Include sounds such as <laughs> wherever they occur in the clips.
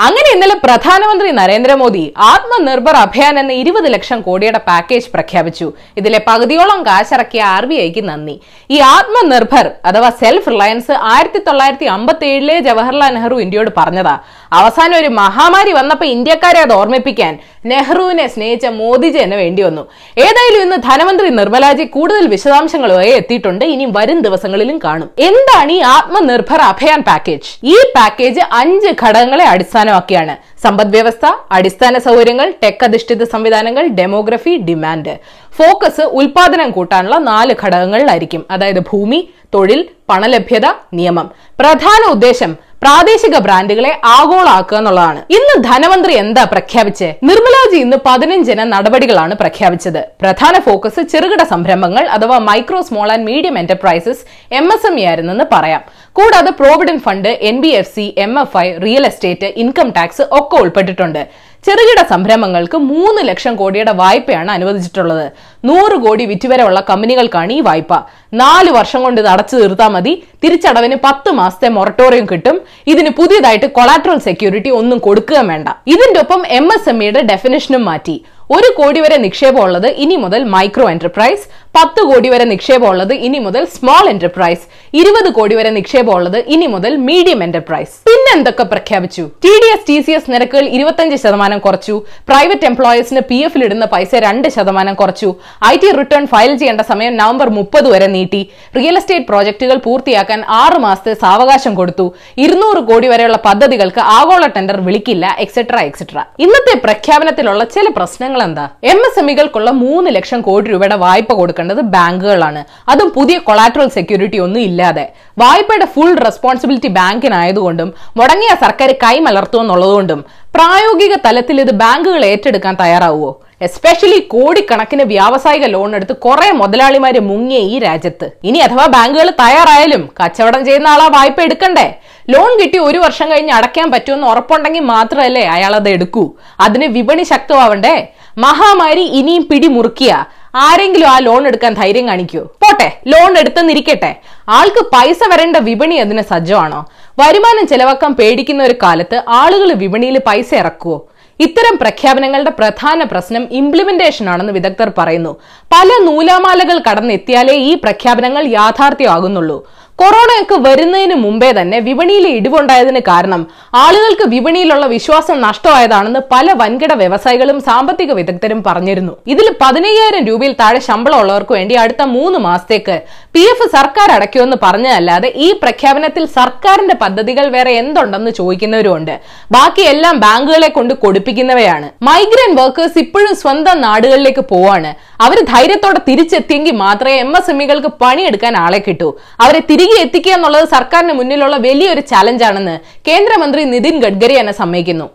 അങ്ങനെ ഇന്നലെ പ്രധാനമന്ത്രി നരേന്ദ്രമോദി ആത്മനിർഭർ അഭിയാൻ എന്ന ഇരുപത് ലക്ഷം കോടിയുടെ പാക്കേജ് പ്രഖ്യാപിച്ചു. ഇതിലെ പകുതിയോളം കാശിറക്കിയ ആർ ബി ഐക്ക് നന്ദി. ഈ ആത്മനിർഭർ അഥവാ സെൽഫ് റിലയൻസ് ആയിരത്തി തൊള്ളായിരത്തി അമ്പത്തി ഏഴിലെ ജവഹർലാൽ നെഹ്റു ഇന്ത്യയോട് പറഞ്ഞതാ. അവസാനം ഒരു മഹാമാരി വന്നപ്പോൾ ഇന്ത്യക്കാരെ അത് ഓർമ്മിപ്പിക്കാൻ നെഹ്റുവിനെ സ്നേഹിച്ച മോദിജി എന്നെ വേണ്ടി വന്നു. ഏതായാലും ഇന്ന് ധനമന്ത്രി നിർമ്മലാജി കൂടുതൽ വിശദാംശങ്ങളുമായി എത്തിയിട്ടുണ്ട്. ഇനി വരും ദിവസങ്ങളിലും കാണും. എന്താണ് ഈ ആത്മനിർഭർ അഭിയാൻ പാക്കേജ് ഈ പാക്കേജ് അഞ്ച് ഘടകങ്ങളെ അടിസ്ഥാനമാക്കിയാണ് സമ്പദ് വ്യവസ്ഥ അടിസ്ഥാന സൗകര്യങ്ങൾ ടെക് അധിഷ്ഠിത സംവിധാനങ്ങൾ ഡെമോഗ്രഫി ഡിമാൻഡ്. ഫോക്കസ് ഉൽപാദനം കൂട്ടാനുള്ള നാല് ഘടകങ്ങളിലായിരിക്കും. അതായത് ഭൂമി തൊഴിൽ പണലഭ്യത നിയമം. പ്രധാന ഉദ്ദേശം പ്രാദേശിക ബ്രാൻഡുകളെ ആഗോളാക്കുക എന്നുള്ളതാണ്. ഇന്ന് ധനമന്ത്രി എന്താ പ്രഖ്യാപിച്ചേ? നിർമ്മലാജി ഇന്ന് പതിനഞ്ചിന നടപടികളാണ് പ്രഖ്യാപിച്ചത്. പ്രധാന ഫോക്കസ് ചെറുകിട സംരംഭങ്ങൾ അഥവാ micro small and medium enterprises M S M E ആയിരുന്നെന്ന് പറയാം. കൂടാതെ provident fund N B F C M F I real estate income tax ഒക്കെ ഉൾപ്പെട്ടിട്ടുണ്ട്. ചെറുകിട സംരംഭങ്ങൾക്ക് മൂന്ന് ലക്ഷം കോടിയുടെ വായ്പയാണ് അനുവദിച്ചിട്ടുള്ളത്. നൂറ് കോടി വിറ്റുവരെയുള്ള കമ്പനികൾക്കാണ് ഈ വായ്പ. നാല് വർഷം കൊണ്ട് ഇത് അടച്ചു തീർത്താൽ മതി. തിരിച്ചടവിന് പത്ത് മാസത്തെ മൊറട്ടോറിയം കിട്ടും. ഇതിന് പുതിയതായിട്ട് കൊളാട്രൽ സെക്യൂരിറ്റി ഒന്നും കൊടുക്കുക വേണ്ട. ഇതിന്റെ ഒപ്പം എം എസ് എം ഇയുടെ ഡെഫിനേഷനും മാറ്റി. ഒരു കോടി വരെ നിക്ഷേപമുള്ളത് ഇനി മുതൽ മൈക്രോ എന്റർപ്രൈസ് പത്ത് കോടി വരെ നിക്ഷേപമുള്ളത് ഇനി മുതൽ സ്മോൾ എന്റർപ്രൈസ് ഇരുപത് കോടി വരെ നിക്ഷേപമുള്ളത് ഇനി മുതൽ മീഡിയം എന്റർപ്രൈസ്. പിന്നെ എന്തൊക്കെ പ്രഖ്യാപിച്ചു? T D S T C S നിരക്കുകൾ ഇരുപത്തഞ്ച് ശതമാനം കുറച്ചു. പ്രൈവറ്റ് എംപ്ലോയീസിന് പി എഫിൽ ഇടുന്ന പൈസ രണ്ട് ശതമാനം കുറച്ചു. ഐ ടി റിട്ടേൺ ഫയൽ ചെയ്യേണ്ട സമയം നവംബർ മുപ്പത് വരെ നീട്ടി. റിയൽ എസ്റ്റേറ്റ് പ്രോജക്റ്റുകൾ പൂർത്തിയാക്കാൻ ആറ് മാസത്തെ സാവകാശം കൊടുത്തു. ഇരുന്നൂറ് കോടി വരെയുള്ള പദ്ധതികൾക്ക് ആഗോള ടെൻഡർ വിളിക്കില്ല എക്സെട്ര എക്സെട്ര ഇന്നത്തെ പ്രഖ്യാപനത്തിലുള്ള ചില പ്രശ്നങ്ങൾ എന്താ എം എസ് എം ഇകൾക്കുള്ള മൂന്ന് ലക്ഷം കോടി രൂപയുടെ വായ്പ കൊടുക്കേണ്ടത് ബാങ്കുകളാണ്. അതും പുതിയ കൊളാട്രൽ സെക്യൂരിറ്റി ഒന്നും ഇല്ലാതെ. വായ്പയുടെ ഫുൾ റെസ്പോൺസിബിലിറ്റി ബാങ്കിനായതുകൊണ്ടും മുടങ്ങിയ സർക്കാർ കൈമലർത്തുമെന്നുള്ളതുകൊണ്ടും പ്രായോഗിക തലത്തിൽ ഇത് ബാങ്കുകൾ ഏറ്റെടുക്കാൻ തയ്യാറാവുമോ എസ്പെഷ്യലി കോടിക്കണക്കിന് വ്യാവസായിക ലോൺ എടുത്ത് കുറെ മുതലാളിമാര് മുങ്ങിയ ഈ രാജ്യത്ത്. ഇനി അഥവാ ബാങ്കുകൾ തയ്യാറായാലും കച്ചവടം ചെയ്യുന്ന ആളാ വായ്പ എടുക്കണ്ടേ? ലോൺ കിട്ടി ഒരു വർഷം കഴിഞ്ഞ് അടയ്ക്കാൻ പറ്റുമെന്ന് ഉറപ്പുണ്ടെങ്കിൽ മാത്രമല്ലേ അയാൾ അത് എടുക്കൂ. അതിന് വിപണി ശക്തമാവണ്ടേ? മഹാമാരി ഇനിയും പിടിമുറുക്കിയ. ആരെങ്കിലും ആ ലോൺ എടുക്കാൻ ധൈര്യം കാണിക്കൂ. പോട്ടെ ലോൺ എടുത്തെന്നിരിക്കട്ടെ. ആൾക്ക് പൈസ വരേണ്ട വിപണി അതിന് സജ്ജമാണോ? വരുമാനം ചെലവാക്കാൻ പേടിക്കുന്ന ഒരു കാലത്ത് ആളുകൾ വിപണിയിൽ പൈസ ഇറക്കുവോ? ഇത്തരം പ്രഖ്യാപനങ്ങളുടെ പ്രധാന പ്രശ്നം ഇംപ്ലിമെന്റേഷൻ ആണെന്ന് വിദഗ്ധർ പറയുന്നു. പല നൂലാമാലകൾ കടന്നെത്തിയാലേ ഈ പ്രഖ്യാപനങ്ങൾ യാഥാർത്ഥ്യമാകുന്നുള്ളൂ. കൊറോണയൊക്കെ വരുന്നതിന് മുമ്പേ തന്നെ വിപണിയിലെ ഇടിവുണ്ടായതിന് കാരണം ആളുകൾക്ക് വിപണിയിലുള്ള വിശ്വാസം നഷ്ടമായതാണെന്ന് പല വൻകിട വ്യവസായികളും സാമ്പത്തിക വിദഗ്ധരും പറഞ്ഞിരുന്നു. ഇതിൽ പതിനയ്യായിരം രൂപയിൽ താഴെ ശമ്പളമുള്ളവർക്ക് വേണ്ടി അടുത്ത മൂന്ന് മാസത്തേക്ക് പി എഫ് സർക്കാർ അടയ്ക്കുമെന്ന് പറഞ്ഞതല്ലാതെ ഈ പ്രഖ്യാപനത്തിൽ സർക്കാരിന്റെ പദ്ധതികൾ വേറെ എന്തുണ്ടെന്ന് ചോദിക്കുന്നവരുമുണ്ട്. ബാക്കി എല്ലാം ബാങ്കുകളെ കൊണ്ട് കൊടുപ്പിക്കുന്നവയാണ്. മൈഗ്രന്റ് വർക്കേഴ്സ് ഇപ്പോഴും സ്വന്തം നാടുകളിലേക്ക് പോവാണ്. അവർ ധൈര്യത്തോടെ തിരിച്ചെത്തിയെങ്കിൽ മാത്രമേ എം എസ് എം ഇകൾക്ക് പണിയെടുക്കാൻ ആളെ കിട്ടൂ. അവരെ തിരികെ എത്തിക്കുക എന്നുള്ളത് സർക്കാരിന് മുന്നിലുള്ള വലിയൊരു ചലഞ്ചാണെന്ന് കേന്ദ്രമന്ത്രി നിതിൻ ഗഡ്കരി എന്നെ സമ്മതിക്കുന്നു.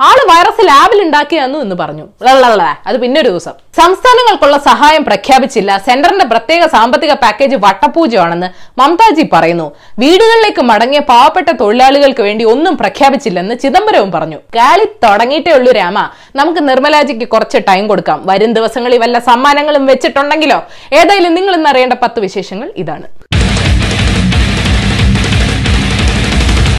ആൾ വൈറസ് ലാബിൽ ഉണ്ടാക്കിയാന്നു എന്ന് പറഞ്ഞു. അത് പിന്നെ ഒരു ദിവസം. സംസ്ഥാനങ്ങൾക്കുള്ള സഹായം പ്രഖ്യാപിച്ചില്ല. സെന്ററിന്റെ പ്രത്യേക സാമ്പത്തിക പാക്കേജ് വട്ടപൂജയാണെന്ന് മമതാജി പറയുന്നു. വീടുകളിലേക്ക് മടങ്ങിയ പാവപ്പെട്ട തൊഴിലാളികൾക്ക് വേണ്ടി ഒന്നും പ്രഖ്യാപിച്ചില്ലെന്ന് ചിദംബരവും പറഞ്ഞു. കാളി തുടങ്ങിയിട്ടേ ഉള്ളൂ രാമ. നമുക്ക് നിർമ്മലാജിക്ക് കുറച്ച് ടൈം കൊടുക്കാം. വരും ദിവസങ്ങളിൽ വല്ല സമ്മാനങ്ങളും വെച്ചിട്ടുണ്ടെങ്കിലോ? ഏതായാലും നിങ്ങൾ ഇന്ന് അറിയേണ്ട പത്ത് വിശേഷങ്ങൾ ഇതാണ്.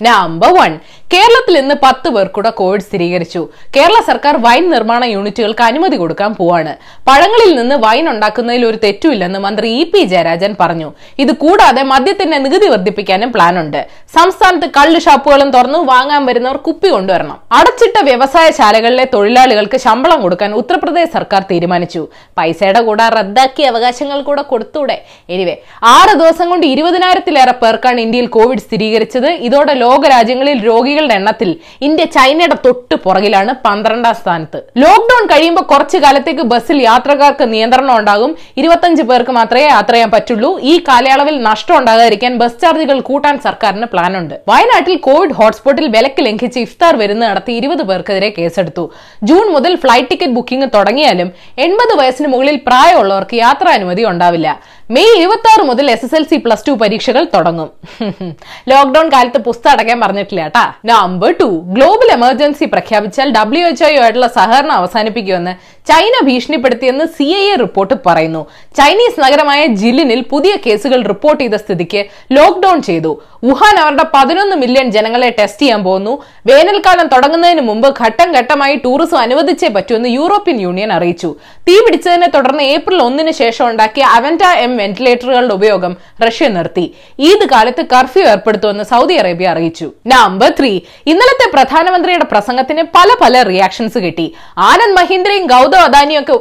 നമ്പർ വൺ കേരളത്തിൽ ഇന്ന് പത്ത് പേർക്കൂടെ കോവിഡ് സ്ഥിരീകരിച്ചു. കേരള സർക്കാർ വൈൻ നിർമ്മാണ യൂണിറ്റുകൾക്ക് അനുമതി കൊടുക്കാൻ പോവാണ്. പഴങ്ങളിൽ നിന്ന് വൈൻ ഉണ്ടാക്കുന്നതിൽ ഒരു തെറ്റുമില്ലെന്ന് മന്ത്രി ഇ പി ജയരാജൻ പറഞ്ഞു. ഇത് കൂടാതെ മദ്യത്തിന്റെ നികുതി വർദ്ധിപ്പിക്കാനും പ്ലാൻ ഉണ്ട് സംസ്ഥാനത്ത് കള്ള് ഷാപ്പുകളും തുറന്നു വാങ്ങാൻ വരുന്നവർ കുപ്പി കൊണ്ടുവരണം. അടച്ചിട്ട വ്യവസായശാലകളിലെ തൊഴിലാളികൾക്ക് ശമ്പളം കൊടുക്കാൻ ഉത്തർപ്രദേശ് സർക്കാർ തീരുമാനിച്ചു. പൈസയുടെ കൂടെ റദ്ദാക്കിയ അവകാശങ്ങൾ കൂടെ കൊടുത്തൂടെ. എനിവേ ആറ് ദിവസം കൊണ്ട് ഇരുപതിനായിരത്തിലേറെ പേർക്കാണ് ഇന്ത്യയിൽ കോവിഡ് സ്ഥിരീകരിച്ചത്. ഇതോടെ ലോകരാജ്യങ്ങളിൽ രോഗികളുടെ എണ്ണത്തിൽ ഇന്ത്യ ചൈനയുടെ തൊട്ട് പുറകിലാണ് പന്ത്രണ്ടാം സ്ഥാനത്ത്. ലോക്ഡൌൺ കഴിയുമ്പോൾ കുറച്ചു കാലത്തേക്ക് ബസ്സിൽ യാത്രക്കാർക്ക് നിയന്ത്രണം ഉണ്ടാകും. ഇരുപത്തഞ്ച് പേർക്ക് മാത്രമേ യാത്ര ചെയ്യാൻ പറ്റുള്ളൂ. ഈ കാലയളവിൽ നഷ്ടം ഉണ്ടാകാതിരിക്കാൻ ബസ് ചാർജുകൾ കൂട്ടാൻ സർക്കാരിന് പ്ലാൻ ഉണ്ട് വയനാട്ടിൽ കോവിഡ് ഹോട്ട്സ്പോട്ടിൽ വിലക്ക് ലംഘിച്ച് ഇഫ്താർ വരുന്ന നടത്തി ഇരുപത് പേർക്കെതിരെ കേസെടുത്തു. ജൂൺ മുതൽ ഫ്ലൈറ്റ് ടിക്കറ്റ് ബുക്കിംഗ് തുടങ്ങിയാലും എൺപത് വയസ്സിന് മുകളിൽ പ്രായമുള്ളവർക്ക് യാത്രാനുമതി ഉണ്ടാവില്ല. മെയ് ഇരുപത്തി ആറ് മുതൽ S S L C plus two പരീക്ഷകൾ തുടങ്ങും. <laughs> ലോക്ഡൌൺ കാലത്ത് പുസ്തകം അടയ്ക്കാൻ പറഞ്ഞിട്ടില്ല കേട്ടാ. Number two. ഗ്ലോബൽ എമർജൻസി പ്രഖ്യാപിച്ചാൽ ഡബ്ല്യു എച്ച് ആയിട്ടുള്ള സഹകരണം അവസാനിപ്പിക്കുമെന്ന് ചൈന ഭീഷണിപ്പെടുത്തിയെന്ന് സി ഐ എ റിപ്പോർട്ട് പറയുന്നു. ചൈനീസ് നഗരമായ ജില്ലിനിൽ പുതിയ കേസുകൾ റിപ്പോർട്ട് ചെയ്ത സ്ഥിതിക്ക് ലോക്ക്ഡൌൺ ചെയ്തു. വുഹാൻ അവരുടെ പതിനൊന്ന് മില്യൺ ജനങ്ങളെ ടെസ്റ്റ് ചെയ്യാൻ പോകുന്നു. വേനൽക്കാലം തുടങ്ങുന്നതിന് മുമ്പ് ഘട്ടം ഘട്ടമായി ടൂറിസം അനുവദിച്ചേ പറ്റുമെന്ന് യൂറോപ്യൻ യൂണിയൻ അറിയിച്ചു. തീ പിടിച്ചതിനെ തുടർന്ന് ഏപ്രിൽ ഒന്നിന് ശേഷം ഉണ്ടാക്കിയ അവന്റ എം വെന്റിലേറ്ററുകളുടെ ഉപയോഗം റഷ്യ നിർത്തി. ഈദ് കാലത്ത് കർഫ്യൂ ഏർപ്പെടുത്തുമെന്ന് സൗദി അറേബ്യ അറിയിച്ചു. Number three. ഇന്നലത്തെ പ്രധാനമന്ത്രിയുടെ പ്രസംഗത്തിന് പല പല റിയാക്ഷൻസ് കിട്ടി. ആനന്ദ് മഹീന്ദ്രയും ഗൗതം അദാനിയും ഒക്കെ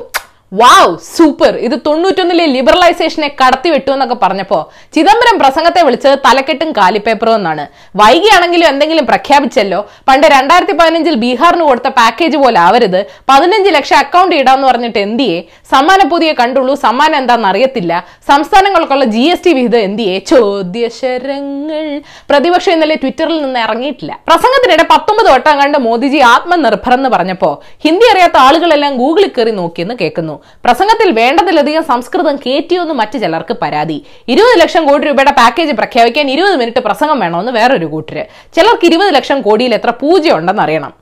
വാവ് സൂപ്പർ ഇത് തൊണ്ണൂറ്റൊന്നിലെ ലിബറലൈസേഷനെ കടത്തി വിട്ടു എന്നൊക്കെ പറഞ്ഞപ്പോ ചിദംബരം പ്രസംഗത്തെ വിളിച്ചത് തലക്കെട്ടും കാലിപ്പേപ്പറും എന്നാണ്. വൈകിയാണെങ്കിലും എന്തെങ്കിലും പ്രഖ്യാപിച്ചല്ലോ? പണ്ട് രണ്ടായിരത്തി പതിനഞ്ചിൽ ബീഹാറിന് കൊടുത്ത പാക്കേജ് പോലെ ആവരുത്. പതിനഞ്ച് ലക്ഷം അക്കൗണ്ട് ഇടാന്ന് പറഞ്ഞിട്ട് എന്തിയെ? സമ്മാന പൊതിയെ കണ്ടുള്ളൂ. സമ്മാനം എന്താണെന്ന് അറിയത്തില്ല. സംസ്ഥാനങ്ങൾക്കുള്ള ജി എസ് ടി വിഹിതം എന്തിയെ? ചോദ്യശരങ്ങൾ. പ്രതിപക്ഷം ഇന്നലെ ട്വിറ്ററിൽ നിന്ന് ഇറങ്ങിയിട്ടില്ല. പ്രസംഗത്തിനിടെ പത്തൊമ്പത് വട്ടം കണ്ട് മോദിജി ആത്മനിർഭർ എന്ന് പറഞ്ഞപ്പോ ഹിന്ദി അറിയാത്ത ആളുകളെല്ലാം ഗൂഗിളിൽ കയറി നോക്കിയെന്ന് കേൾക്കുന്നു. പ്രസംഗത്തിൽ വേണ്ടതിലധികം സംസ്കൃതം കയറ്റിയെന്ന് മറ്റു ചിലർക്ക് പരാതി. ഇരുപത് ലക്ഷം കോടി രൂപയുടെ പാക്കേജ് പ്രഖ്യാപിക്കാൻ ഇരുപത് മിനിറ്റ് പ്രസംഗം വേണമെന്ന് വേറൊരു കൂട്ടര്. ചിലർക്ക് ഇരുപത് ലക്ഷം കോടിയിൽ എത്ര പൂജ ഉണ്ടെന്ന് അറിയണം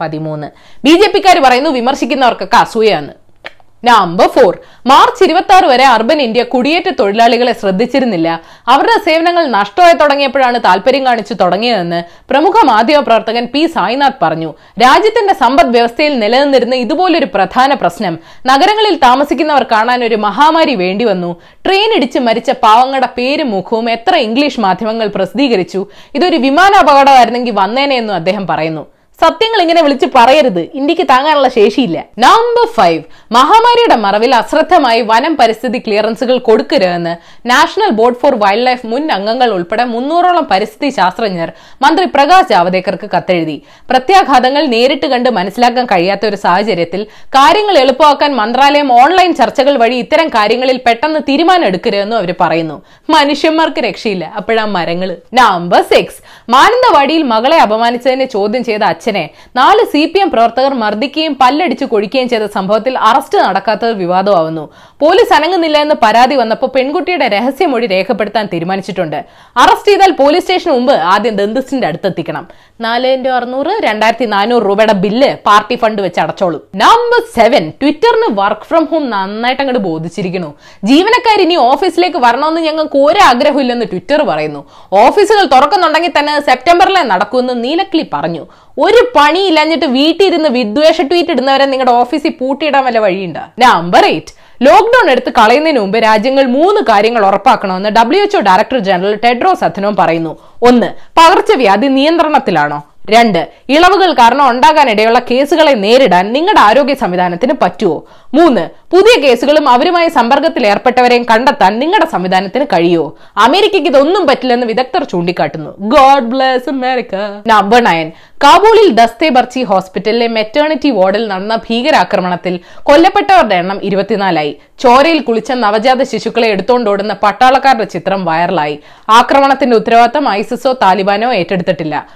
പതിമൂന്ന്. ബി ജെ പിക്കാർ പറയുന്നു വിമർശിക്കുന്നവർക്കൊക്കെ അസൂയാണ് നമ്പർ ഫോർ മാർച്ച് ഇരുപത്തി ആറ് വരെ അർബൻ ഇന്ത്യ കുടിയേറ്റ തൊഴിലാളികളെ ശ്രദ്ധിച്ചിരുന്നില്ല. അവരുടെ സേവനങ്ങൾ നഷ്ടമായി തുടങ്ങിയപ്പോഴാണ് താല്പര്യം കാണിച്ചു തുടങ്ങിയതെന്ന് പ്രമുഖ മാധ്യമ പ്രവർത്തകൻ പി സായിനാഥ് പറഞ്ഞു. രാജ്യത്തിന്റെ സമ്പദ് വ്യവസ്ഥയിൽ നിലനിന്നിരുന്ന ഇതുപോലൊരു പ്രധാന പ്രശ്നം നഗരങ്ങളിൽ താമസിക്കുന്നവർ കാണാൻ ഒരു മഹാമാരി വേണ്ടി വന്നു. ട്രെയിൻ ഇടിച്ച് മരിച്ച പാവങ്ങളുടെ പേരും മുഖവും എത്ര ഇംഗ്ലീഷ് മാധ്യമങ്ങൾ പ്രസിദ്ധീകരിച്ചു. ഇതൊരു വിമാനാപകടമായിരുന്നെങ്കിൽ വന്നേനെ എന്നും അദ്ദേഹം പറയുന്നു. സത്യങ്ങൾ ഇങ്ങനെ വിളിച്ച് പറയരുത്. ഇന്ത്യയ്ക്ക് താങ്ങാനുള്ള ശേഷിയില്ല. നമ്പർ ഫൈവ് മഹാമാരിയുടെ മറവിൽ അശ്രദ്ധമായി വനം പരിസ്ഥിതി ക്ലിയറൻസുകൾ കൊടുക്കരുതെന്ന് national board for wildlife മുൻ അംഗങ്ങൾ ഉൾപ്പെടെ മുന്നൂറോളം പരിസ്ഥിതി ശാസ്ത്രജ്ഞർ മന്ത്രി പ്രകാശ് ജാവദേക്കർക്ക് കത്തെഴുതി. പ്രത്യാഘാതങ്ങൾ നേരിട്ട് കണ്ട് മനസ്സിലാക്കാൻ കഴിയാത്ത ഒരു സാഹചര്യത്തിൽ കാര്യങ്ങൾ എളുപ്പമാക്കാൻ മന്ത്രാലയം ഓൺലൈൻ ചർച്ചകൾ വഴി ഇത്തരം കാര്യങ്ങളിൽ പെട്ടെന്ന് തീരുമാനം എടുക്കരുതെന്നും അവർ പറയുന്നു. മനുഷ്യന്മാർക്ക് രക്ഷയില്ല. അപ്പോഴാ മരങ്ങൾ നമ്പർ സിക്സ് മാനന്തവാടിയിൽ മകളെ അപമാനിച്ചതിനെ ചോദ്യം ചെയ്ത അച്ഛനെ നാല് സി പി എം പ്രവർത്തകർ മർദ്ദിക്കുകയും പല്ലടിച്ചു കൊഴിക്കുകയും ചെയ്ത സംഭവത്തിൽ അറസ്റ്റ് നടക്കാത്തത് വിവാദമാവുന്നു. പോലീസ് അനങ്ങുന്നില്ല എന്ന് പരാതി വന്നപ്പോൾ പെൺകുട്ടിയുടെ രഹസ്യമൊഴി രേഖപ്പെടുത്താൻ തീരുമാനിച്ചിട്ടുണ്ട്. അറസ്റ്റ് ചെയ്താൽ പോലീസ് സ്റ്റേഷന് മുമ്പ് ആദ്യം ദന്തിസ്റ്റിന്റെ അടുത്തെത്തിക്കണം. നാല് ഇന്റു അറുന്നൂറ് രണ്ടായിരത്തി നാനൂറ് രൂപയുടെ ബില്ല് പാർട്ടി ഫണ്ട് വെച്ച് അടച്ചോളും. നമ്പർ സെവൻ ട്വിറ്ററിന് വർക്ക് ഫ്രം ഹോം നന്നായിട്ട് അങ്ങോട്ട് ബോധിച്ചിരിക്കുന്നു. ജീവനക്കാർ ഇനി ഓഫീസിലേക്ക് വരണമെന്ന് ഞങ്ങൾക്ക് ഒരു ആഗ്രഹമില്ലെന്ന് ട്വിറ്റർ പറയുന്നു. ഓഫീസുകൾ തുറക്കുന്നുണ്ടെങ്കിൽ തന്നെ സെപ്റ്റംബറിലെ നടക്കുമെന്ന് നീലക്കിളി പറഞ്ഞു. ഒരു പണിയില്ലഞ്ഞിട്ട് വീട്ടിൽ ഇരുന്ന് വിദ്വേഷ ട്വീറ്റ് ഇടുന്നവരെ നിങ്ങളുടെ ഓഫീസിൽ പൂട്ടിയിടാൻ വല്ല വഴിയുണ്ട്? നമ്പർ എയ്റ്റ് ലോക്ഡൌൺ എടുത്ത് കളയുന്നതിന് മുമ്പ് രാജ്യങ്ങൾ മൂന്ന് കാര്യങ്ങൾ ഉറപ്പാക്കണമെന്ന് W H O director general Tedros Adhanom പറയുന്നു. ഒന്ന് പകർച്ചവ്യാധി നിയന്ത്രണത്തിലാണോ? രണ്ട് ഇളവുകൾ കാരണം ഉണ്ടാകാനിടയുള്ള കേസുകളെ നേരിടാൻ നിങ്ങളുടെ ആരോഗ്യ സംവിധാനത്തിന് പറ്റുമോ? മൂന്ന് പുതിയ കേസുകളും അവരുമായി സമ്പർക്കത്തിൽ ഏർപ്പെട്ടവരെയും കണ്ടെത്താൻ നിങ്ങളുടെ സംവിധാനത്തിന് കഴിയുമോ? അമേരിക്കയ്ക്ക് ഇതൊന്നും പറ്റില്ലെന്ന് വിദഗ്ധർ ചൂണ്ടിക്കാട്ടുന്നു. God bless America. Number nine കാബൂളിൽ ദസ്തേ Barchi ഹോസ്പിറ്റലിലെ മെറ്റേണിറ്റി വാർഡിൽ നടന്ന ഭീകരാക്രമണത്തിൽ കൊല്ലപ്പെട്ടവരുടെ എണ്ണം ഇരുപത്തിനാലായി. ചോരയിൽ കുളിച്ച നവജാത ശിശുക്കളെ എടുത്തുകൊണ്ടോടുന്ന പട്ടാളക്കാരുടെ ചിത്രം വൈറലായി. ആക്രമണത്തിന്റെ ഉത്തരവാദിത്തം ഐസിസോ താലിബാനോ ഏറ്റെടുത്തിട്ടില്ല.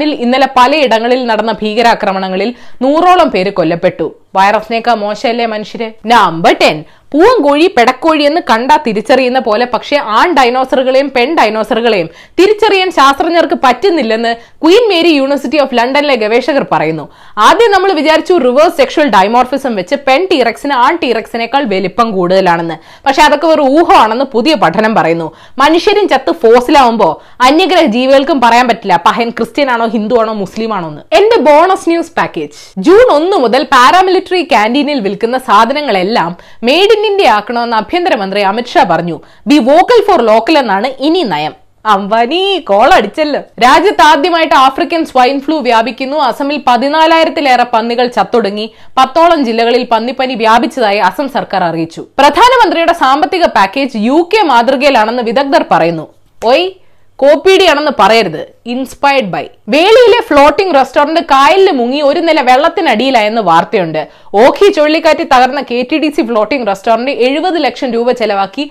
അഫ്ഗാനിസ്ഥാനിൽ ഇന്നലെ പലയിടങ്ങളിൽ നടന്ന ഭീകരാക്രമണങ്ങളിൽ നൂറോളം പേര് കൊല്ലപ്പെട്ടു. വൈറസിനേക്കാൾ മോശമല്ലേ മനുഷ്യര്? നമ്പർ ടെൻ പൂവൻകോഴി പെടക്കോഴി എന്ന് കണ്ടാ തിരിച്ചറിയുന്ന പോലെ പക്ഷേ ആൺ ഡൈനോസറുകളെയും പെൺ ഡൈനോസറുകളെയും തിരിച്ചറിയാൻ ശാസ്ത്രജ്ഞർക്ക് പറ്റുന്നില്ലെന്ന് ക്വീൻ മേരി യൂണിവേഴ്സിറ്റി ഓഫ് ലണ്ടനിലെ ഗവേഷകർ പറയുന്നു. ആദ്യം നമ്മൾ വിചാരിച്ചു റിവേഴ്സ് സെക്ഷൽ ഡൈമോർഫിസം വെച്ച് പെൺ ടീറക്സിന് ആൺ ടീറക്സിനേക്കാൾ വലിപ്പം കൂടുതലാണെന്ന്. പക്ഷെ അതൊക്കെ ഒരു ഊഹമാണെന്ന് പുതിയ പഠനം പറയുന്നു. മനുഷ്യരും ചത്ത് ഫോസിലാവുമ്പോ അന്യഗ്രഹ ജീവികൾക്കും പറയാൻ പറ്റില്ല പഹൻ ക്രിസ്ത്യൻ ആണോ ഹിന്ദു ആണോ മുസ്ലിം ആണോ എന്ന് എന്റെ ബോണസ് ന്യൂസ് പാക്കേജ്. ജൂൺ ഒന്ന് മുതൽ പാരാമിലിറ്ററി ക്യാന്റീനിൽ വിൽക്കുന്ന സാധനങ്ങളെല്ലാം മെയ്ഡ് ഇൻ ഇന്ത്യ ആക്കണമെന്ന് ആഭ്യന്തരമന്ത്രി അമിത്ഷാ പറഞ്ഞു. ബി വോക്കൽ ഫോർ ലോക്കൽ എന്നാണ് ഇനി നയം. അംബാനി കോൾ അടിച്ചല്ലോ. രാജ്യത്ത് ആദ്യമായിട്ട് ആഫ്രിക്കൻ സ്വൈൻ ഫ്ലൂ വ്യാപിക്കുന്നു. അസമിൽ പതിനാലായിരത്തിലേറെ പന്നികൾ ചത്തൊടുങ്ങി. പത്തോളം ജില്ലകളിൽ പന്നിപ്പനി വ്യാപിച്ചതായി അസം സർക്കാർ അറിയിച്ചു. പ്രധാനമന്ത്രിയുടെ സാമ്പത്തിക പാക്കേജ് യു കെ മാതൃകയിലാണെന്ന് വിദഗ്ധർ പറയുന്നു. ഒയ് കോപ്പിഡി ആണെന്ന് പറയരുത്. ഇൻസ്പയർഡ് ബൈ വേളിയിലെ ഫ്ലോട്ടിംഗ് റെസ്റ്റോറന്റ് കായലിൽ മുങ്ങി ഒരു നില വെള്ളത്തിനടിയിലായെന്ന് വാർത്തയുണ്ട്. ഓഖി ചുഴലിക്കാറ്റ് തകർന്ന K T D C floating restaurant എഴുപത് ലക്ഷം രൂപ ചെലവാക്കി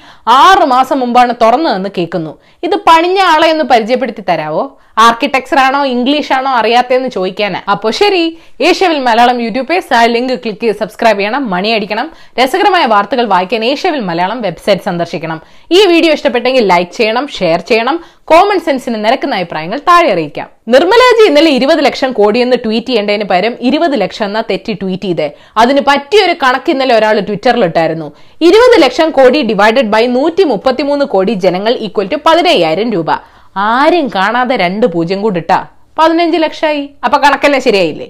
ആറ് മാസം മുമ്പാണ് തുറന്നതെന്ന് കേൾക്കുന്നു. ഇത് പണിഞ്ഞ ആളെ ഒന്ന് പരിചയപ്പെടുത്തി തരാവോ? ആർക്കിടെക്ചർ ആണോ ഇംഗ്ലീഷ് ആണോ അറിയാത്തതെന്ന് ചോദിക്കാനാ. അപ്പോൾ ശരി ഏഷ്യവിൽ മലയാളം യൂട്യൂബ് പേജ് ആ ലിങ്ക് ക്ലിക്ക് ചെയ്ത് സബ്സ്ക്രൈബ് ചെയ്യണം മണി അടിക്കണം രസകരമായ വാർത്തകൾ വായിക്കാൻ ഏഷ്യവിൽ മലയാളം വെബ്സൈറ്റ് സന്ദർശിക്കണം. ഈ വീഡിയോ ഇഷ്ടപ്പെട്ടെങ്കിൽ ലൈക്ക് ചെയ്യണം ഷെയർ ചെയ്യണം കോമൺ സെൻസിന് നിരക്കുന്ന അഭിപ്രായങ്ങൾ താഴെ അറിയിക്കാം. നിർമ്മലാജി ഇന്നലെ ഇരുപത് ലക്ഷം കോടി എന്ന് ട്വീറ്റ് ചെയ്യേണ്ടതിന് പകരം ഇരുപത് ലക്ഷം എന്ന തെറ്റി ട്വീറ്റ് ചെയ്തേ. അതിന് പറ്റിയൊരു കണക്ക് ഇന്നലെ ഒരാൾ ട്വിറ്ററിൽ ഇട്ടായിരുന്നു ഇരുപത് ലക്ഷം കോടി ഡിവൈഡഡ് ബൈ നൂറ്റി മുപ്പത്തിമൂന്ന് കോടി ജനങ്ങൾ ഈക്വൽ ടു പതിനയ്യായിരം രൂപ. ആരും കാണാതെ രണ്ട് പൂജ്യം കൂടിട്ടാ പതിനഞ്ച് ലക്ഷമായി അപ്പൊ കണക്കെല്ലാം ശരിയായില്ലേ?